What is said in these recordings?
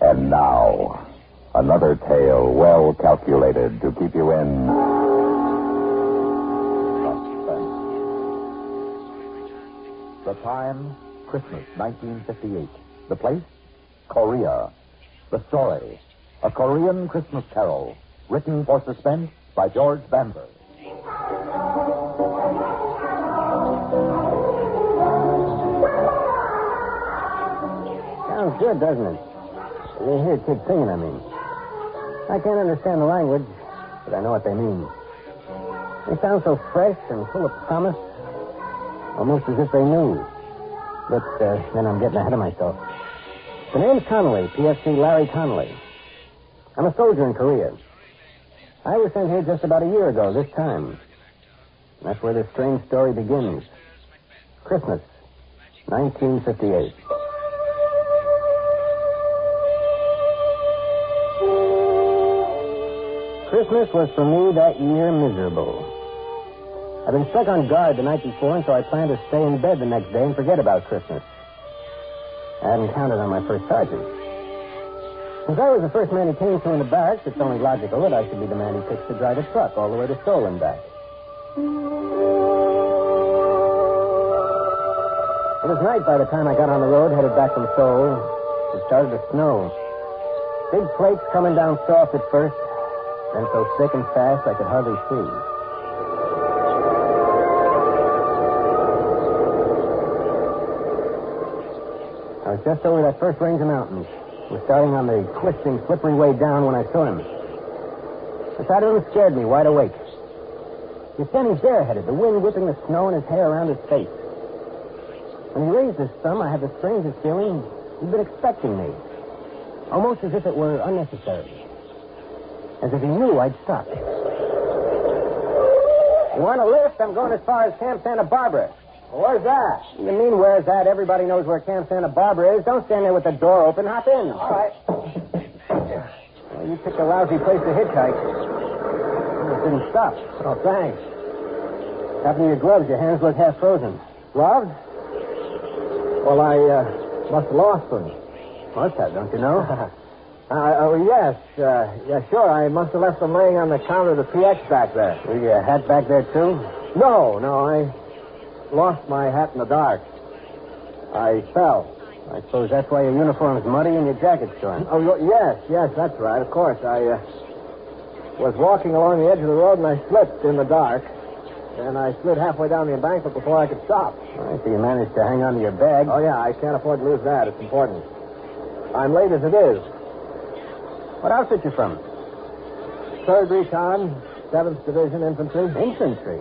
And now, another tale well calculated to keep you in suspense. The time, Christmas 1958. The place, Korea. The story, a Korean Christmas carol, written for suspense by George Bamber. Sounds good, doesn't it? You hear kids singing, I mean. I can't understand the language, but I know what they mean. They sound so fresh and full of promise, almost as if they knew. But uh, then I'm getting ahead of myself. The name's Connolly, PFC Larry Connolly. I'm a soldier in Korea. I was sent here just about a year ago, this time. That's where this strange story begins. Christmas, 1958. Christmas was for me that year miserable. I'd been stuck on guard the night before, and so I planned to stay in bed the next day and forget about Christmas. I hadn't counted on my first sergeant. Since I was the first man he came to in the barracks, it's only logical that I should be the man he picks to drive a truck all the way to Seoul back. It was night by the time I got on the road headed back from Seoul. It started to snow. Big flakes coming down soft at first, then so thick and fast I could hardly see. I was just over that first range of mountains. Was starting on the twisting, slippery way down when I saw him. The sight of him scared me wide awake. He was standing bareheaded, the wind whipping the snow and his hair around his face. When he raised his thumb, I had the strangest feeling he'd been expecting me. Almost as if it were unnecessary. As if he knew I'd stop. You want a lift? I'm going as far as Camp Santa Barbara. where's that? You mean where's that? Everybody knows where Camp Santa Barbara is. Don't stand there with the door open. Hop in. All right. Well, you picked a lousy place to hitchhike. It didn't stop. Oh, thanks. Happened to your gloves. Your hands look half frozen. Gloves? Well, I uh, must have lost them. Must have, don't you know? Uh, oh, yes. Uh, yeah, sure. I must have left them laying on the counter of the PX back there. Were your hat back there, too? No, no. I lost my hat in the dark. I fell. I suppose that's why your uniform's muddy and your jacket's torn. Oh, yes, yes, that's right. Of course. I uh, was walking along the edge of the road and I slipped in the dark. And I slid halfway down the embankment before I could stop. I see you managed to hang on to your bag. Oh, yeah. I can't afford to lose that. It's important. I'm late as it is. What outfit you from? Third Recon, Seventh Division Infantry. Infantry?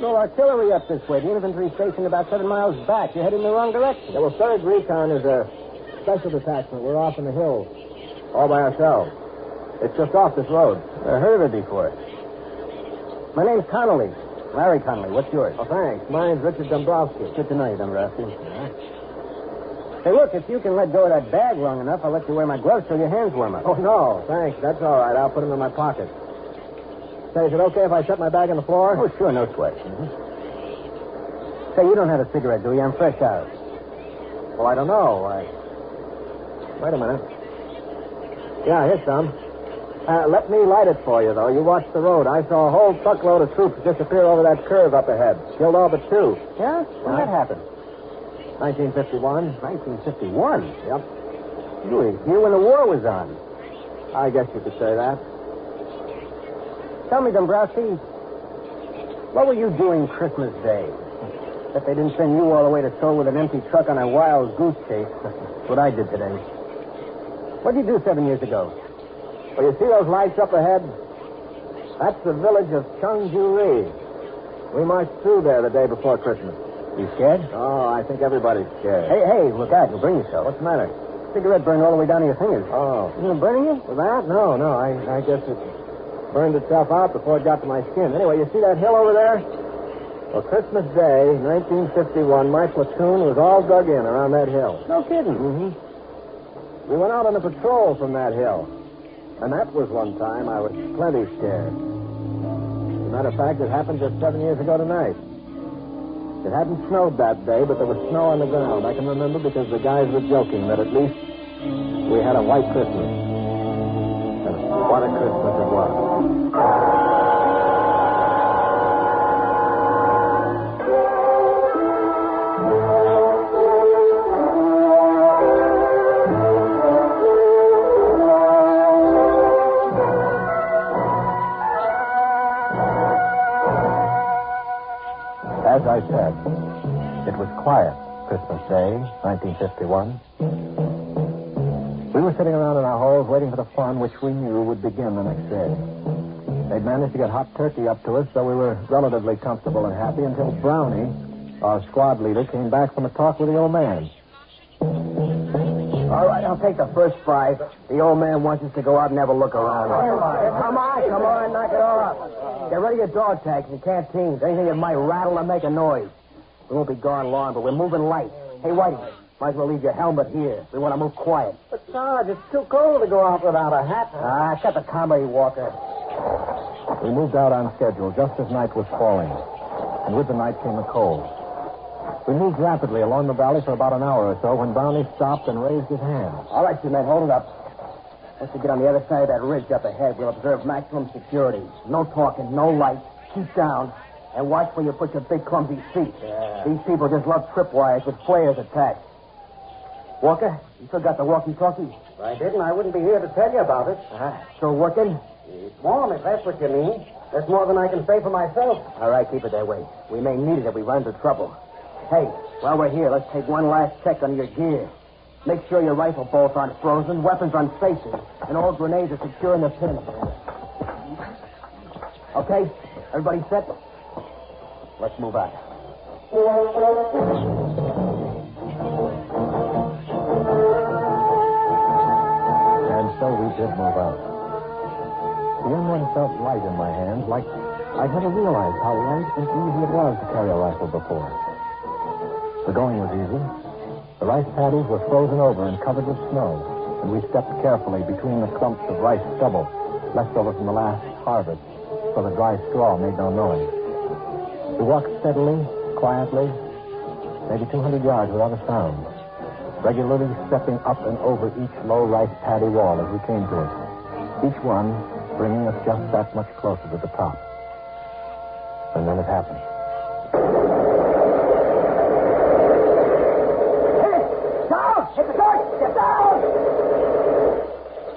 No artillery up this way. The infantry stationed about seven miles back. You're heading the wrong direction. Yeah, well, Third Recon is a special detachment. We're off in the hills, all by ourselves. It's just off this road. I heard of it before. My name's Connolly. Larry Connolly. What's yours? Oh, thanks. Mine's Richard Dombrowski. Good to know you, Dombrowski. Hey, look, if you can let go of that bag long enough, I'll let you wear my gloves till your hands warm up. Oh, no, thanks. That's all right. I'll put them in my pocket. Say, is it okay if I set my bag on the floor? Oh, sure, no sweat. Say, you don't have a cigarette, do you? I'm fresh out. Well, I don't know. I... Wait a minute. Yeah, here's some. Uh, let me light it for you, though. You watch the road. I saw a whole truckload of troops disappear over that curve up ahead. Killed all but two. Yeah? When that happened? 1951. 1951? Yep. You were here when the war was on. I guess you could say that. Tell me, Dombrowski, what were you doing Christmas Day? If they didn't send you all the way to Seoul with an empty truck on a wild goose chase, what I did today. What did you do seven years ago? Well, you see those lights up ahead? That's the village of Chungju-ri. We marched through there the day before Christmas. You scared? Oh, I think everybody's scared. Hey, hey, look out. You'll bring yourself. What's the matter? cigarette burned all the way down to your fingers. Oh. You been burning you? With that? No, no. I, I guess it burned itself out before it got to my skin. Anyway, you see that hill over there? Well, Christmas Day, 1951, my platoon was all dug in around that hill. No kidding. Mm-hmm. We went out on a patrol from that hill. And that was one time I was plenty scared. As a matter of fact, it happened just seven years ago tonight. It hadn't snowed that day, but there was snow on the ground. I can remember because the guys were joking that at least we had a white Christmas. And what a Christmas it was. Christmas Day, 1951. We were sitting around in our holes waiting for the fun which we knew would begin the next day. They'd managed to get hot turkey up to us, so we were relatively comfortable and happy until Brownie, our squad leader, came back from a talk with the old man. All right, I'll take the first five. The old man wants us to go out and have a look around. Come on, come on, knock it off. Get ready your dog tags and canteens. Anything that might rattle or make a noise. We won't be gone long, but we're moving light. Hey, Whitey, might as well leave your helmet here. We want to move quiet. But, Sarge, it's too cold to go out without a hat. Ah, shut the comedy, Walker. We moved out on schedule just as night was falling, and with the night came the cold. We moved rapidly along the valley for about an hour or so when Brownie stopped and raised his hand. All right, you men, hold it up. Once we get on the other side of that ridge up ahead, we'll observe maximum security. No talking, no lights. Keep down. And watch where you put your big clumsy feet. These people just love tripwires with flares attached. Walker, you still got the walkie-talkie? If I didn't, I wouldn't be here to tell you about it. Uh-huh. Still working? It's warm, if that's what you mean. That's more than I can say for myself. All right, keep it that way. We may need it if we run into trouble. Hey, while we're here, let's take one last check on your gear. Make sure your rifle bolts aren't frozen, weapons aren't facing, and all grenades are secure in the pin. Okay, everybody set? Let's move out. And so we did move out. The M1 felt light in my hands, like I'd never realized how light and easy it was to carry a rifle before. The going was easy. The rice paddies were frozen over and covered with snow, and we stepped carefully between the clumps of rice stubble left over from the last harvest, so the dry straw made no noise. We walked steadily, quietly, maybe 200 yards without a sound, regularly stepping up and over each low rice paddy wall as we came to it, each one bringing us just that much closer to the top. And then it happened. Down! Hit the door! Get down!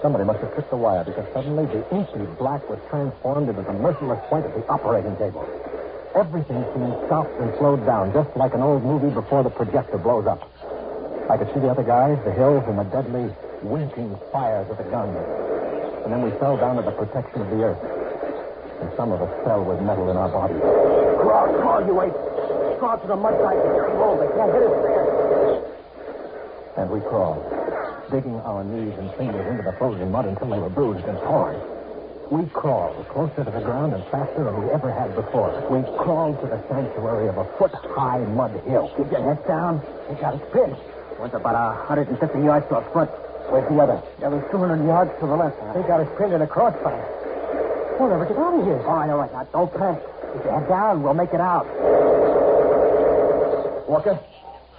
Somebody must have tripped the wire because suddenly the inky black was transformed into the merciless white of the operating table. Everything seemed stopped and slowed down, just like an old movie before the projector blows up. I could see the other guys, the hills, and the deadly winking fires of the guns. And then we fell down to the protection of the earth. And some of us fell with metal in our bodies. Crawl, crawl, you wait. Crawl to the mud side and carry roll. They can't hit us there. And we crawled, digging our knees and fingers into the frozen mud until they were bruised and torn. We crawled closer to the ground and faster than we ever had before. We crawled to the sanctuary of a foot-high mud hill. Keep your head down. He got his pin. Went about a 150 yards to our front. Where's the other? The other's 200 yards to the left. They got us pinned in a crossfire. Well, never get out of here. All right, all right. Now, don't panic. Keep your head down. We'll make it out. Walker,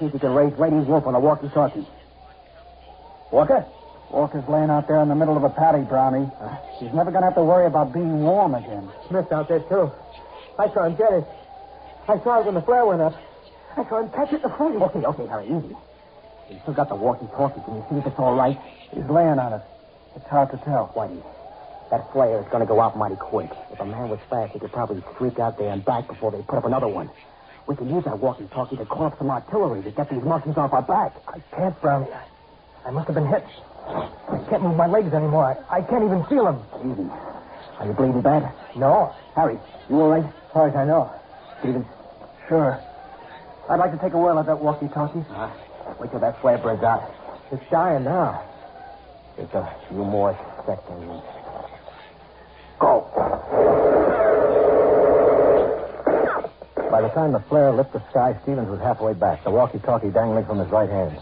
see if you can raise Lady's Wolf on a walkie-talkie. Walker? Walker's laying out there in the middle of a paddy, Brownie. She's never going to have to worry about being warm again. Smith's out there, too. I saw him get it. I saw it when the flare went up. I saw him catch it in the face. Okay, okay, Harry, easy. You still got the walkie-talkie. Can you see if it's all right? He's laying on it. It's hard to tell. Whitey, that flare is going to go out mighty quick. If a man was fast, he could probably streak out there and back before they put up another one. We can use that walkie-talkie to call up some artillery to get these monkeys off our back. I can't, Brownie. I must have been hit. I can't move my legs anymore. I, I can't even feel them. Easy. Are you bleeding bad? No. Harry, you all right? As far as I know. Stevens? Sure. I'd like to take a whirl at that walkie-talkie. Uh, wait till that flare burns out. It's dying now. Just a few more seconds. Go. By the time the flare lit the sky, Stevens was halfway back, the walkie-talkie dangling from his right hand.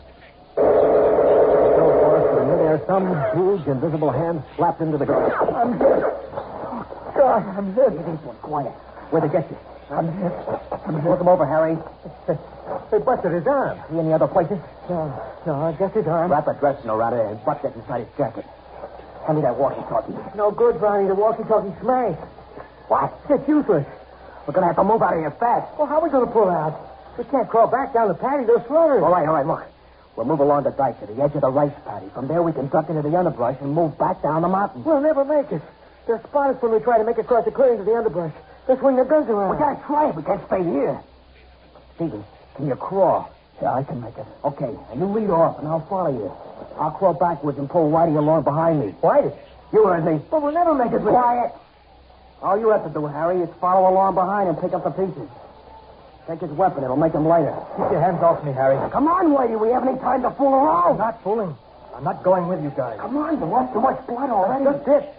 So far from midair, some huge, invisible hand slapped into the ground. I'm hit. God, I'm hit. It ain't quiet. Where'd they get you? I'm hit. I'm hit. Look him over, Harry. They busted his arm. See any other places? No. No, I guess his arm. Wrap a dress in around it and butt that inside his jacket. Hand me that walkie-talkie. No good, Brownie. The walkie-talkie smashed. What? It's useless. We're going to have to move out of here fast. Well, how are we going to pull out? We can't crawl back down the patio. They'll slaughter us. All right, all right, look. We'll move along the dike to the edge of the rice paddy. From there, we can duck into the underbrush and move back down the mountain. We'll never make it. They'll spot us when we try to make it across the clearing to the underbrush. They'll swing their guns around. We gotta try it. We can't stay here. Stevens, can you crawl? Yeah, I can make it. Okay, and you lead off, and I'll follow you. I'll crawl backwards and pull Whitey along behind me. Whitey? You heard me. But we'll never make it. Quiet. All you have to do, Harry, is follow along behind and pick up the pieces. Take his weapon. It'll make him lighter. Keep your hands off me, Harry. Come on, Whitey. We haven't any time to fool around. I'm not fooling. I'm not going with you guys. Come on, you lost too much blood already. That's it.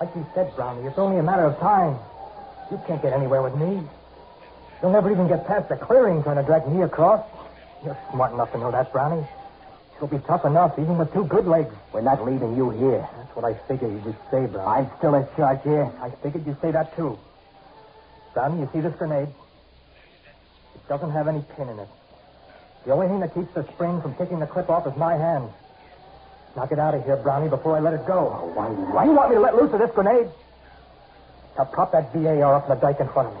Like you said, Brownie, it's only a matter of time. You can't get anywhere with me. You'll never even get past the clearing trying to drag me across. You're smart enough to know that, Brownie. You'll be tough enough, even with two good legs. We're not leaving you here. That's what I figured you would say, Brownie. I'm still in charge here. I figured you'd say that, too. Brownie, you see this grenade? It doesn't have any pin in it. The only thing that keeps the spring from taking the clip off is my hand. Knock it out of here, Brownie, before I let it go. Oh, why, Why do you want me to let loose of this grenade? Now prop that BAR up in the dike in front of me.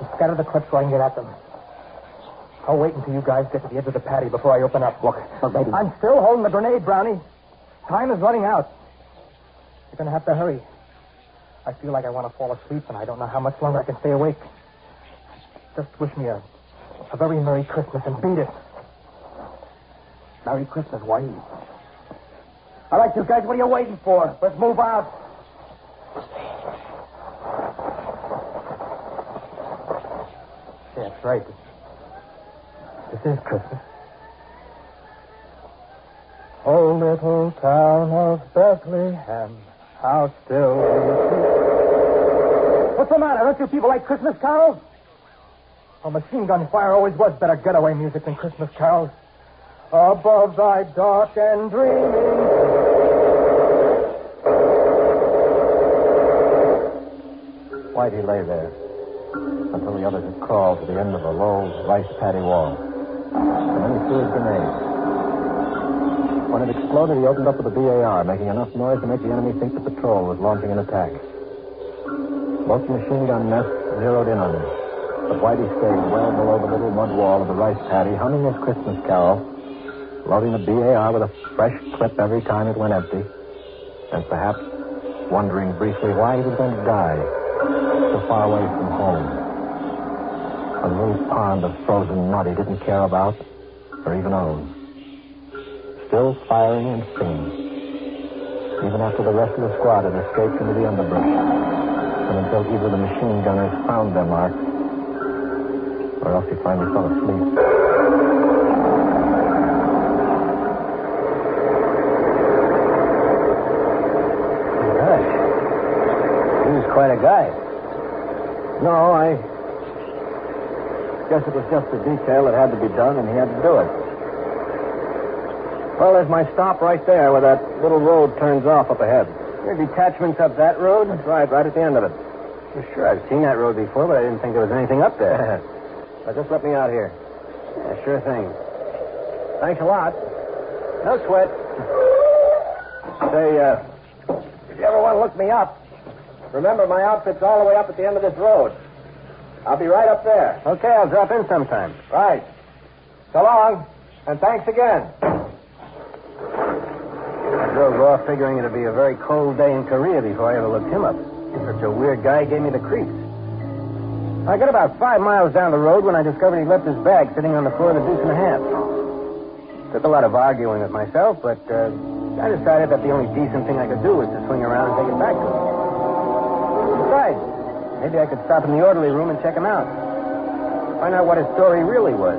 And scatter the clips so I can get at them. I'll wait until you guys get to the edge of the paddy before I open up. Look, baby. I'm still holding the grenade, Brownie. Time is running out. You're going to have to hurry. I feel like I want to fall asleep, and I don't know how much longer I can stay awake. Just wish me a, a very Merry Christmas and beat it. Merry Christmas, Whitey. All right, you guys, what are you waiting for? Let's move out. Yeah, that's right. This is Christmas. Oh, little town of Bethlehem, how still What's the matter? Don't you people like Christmas carols? Machine gun fire always was better getaway music than Christmas carols. Above thy dark and dreaming. Whitey lay there until the others had crawled to the end of a low rice paddy wall. And then he threw his grenade. When it exploded, he opened up with the BAR, making enough noise to make the enemy think the patrol was launching an attack. Both machine gun nests zeroed in on him. But Whitey stayed well below the little mud wall of the rice paddy, humming his Christmas carol, loading the BAR with a fresh clip every time it went empty, and perhaps wondering briefly why he was going to die so far away from home. A little pond of frozen mud he didn't care about or even own. Still firing and singing. Even after the rest of the squad had escaped into the underbrush. And until either the machine gunners found their mark or else he finally fell asleep. Gosh. He was quite a guy. No, I guess it was just a detail that had to be done, and he had to do it. Well, there's my stop right there where that little road turns off up ahead. Your detachment's up that road? That's right, right at the end of it. Sure, I've seen that road before, but I didn't think there was anything up there. now, just let me out here. yeah, sure thing. Thanks a lot. No sweat. Say, uh, if you ever want to look me up, remember my outfit's all the way up at the end of this road. I'll be right up there. Okay, I'll drop in sometime. Right. So long, and thanks again. I drove off figuring it'd be a very cold day in Korea before I ever looked him up. Such a weird guy gave me the creeps. I got about five miles down the road when I discovered he left his bag sitting on the floor of the deuce and a half. Took a lot of arguing with myself, but uh, I decided that the only decent thing I could do was to swing around and take it back to him. Besides, maybe I could stop in the orderly room and check him out. Find out what his story really was.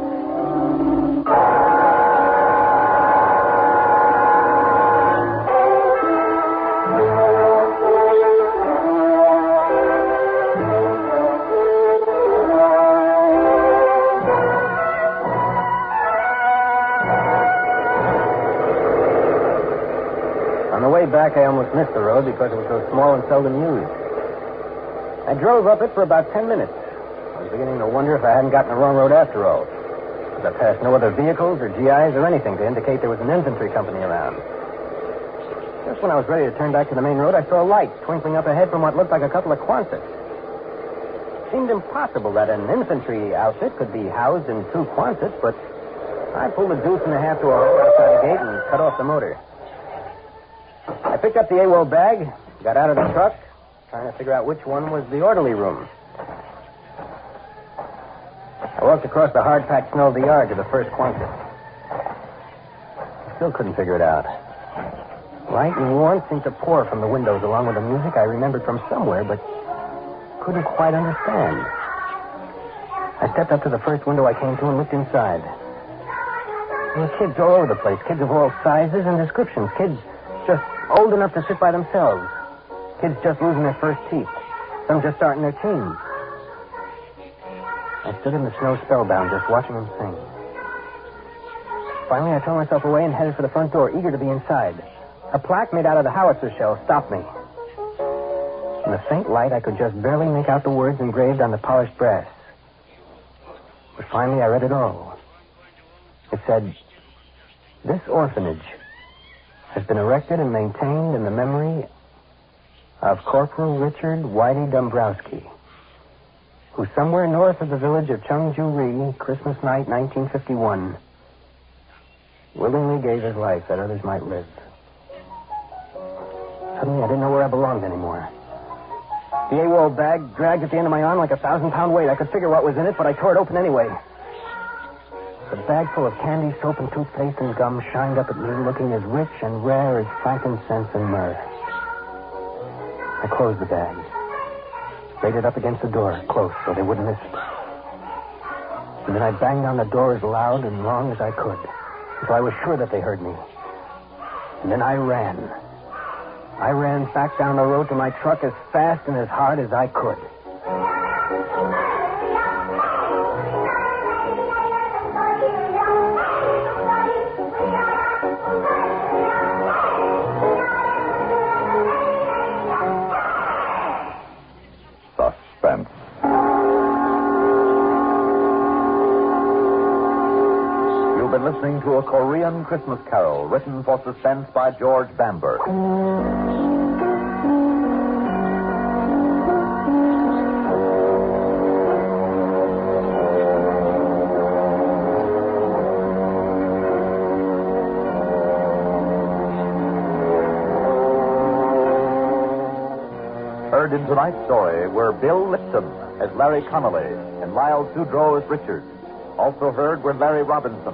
Almost missed the road because it was so small and seldom used. I drove up it for about ten minutes. I was beginning to wonder if I hadn't gotten the wrong road after all. But I passed no other vehicles or GIs or anything to indicate there was an infantry company around. Just when I was ready to turn back to the main road, I saw a light twinkling up ahead from what looked like a couple of Quonsets. It seemed impossible that an infantry outfit could be housed in two Quonsets, but I pulled a deuce and a half to a hole outside the gate and cut off the motor. I picked up the AWOL bag, got out of the truck, trying to figure out which one was the orderly room. I walked across the hard-packed snow of the yard to the first Quonset. Still couldn't figure it out. Light and warmth seemed to pour from the windows along with the music I remembered from somewhere, but couldn't quite understand. I stepped up to the first window I came to and looked inside. There were kids all over the place, kids of all sizes and descriptions, kids just old enough to sit by themselves, kids just losing their first teeth, some just starting their teens. I stood in the snow spellbound, just watching them sing. Finally, I tore myself away and headed for the front door, eager to be inside. A plaque made out of the howitzer shell stopped me. In the faint light, I could just barely make out the words engraved on the polished brass. But finally, I read it all. It said, This orphanage has been erected and maintained in the memory of Corporal Richard Whitey Dombrowski, who somewhere north of the village of Chungju-ri, Christmas night, 1951, willingly gave his life that others might live. Suddenly, I didn't know where I belonged anymore. The AWOL bag dragged at the end of my arm like a thousand pound weight. I could figure what was in it, but I tore it open anyway. The bag full of candy, soap, and toothpaste and gum shined up at me, looking as rich and rare as frankincense and myrrh. I closed the bag, laid it up against the door, close, so they wouldn't miss it. And then I banged on the door as loud and long as I could, so I was sure that they heard me. And then I ran. I ran back down the road to my truck as fast and as hard as I could. Listening to a Korean Christmas carol written for suspense by George Bamber. Heard in tonight's story were Bill Lipton as Larry Connolly and Lyle Sudrow as Richard. Also heard were Larry Robinson,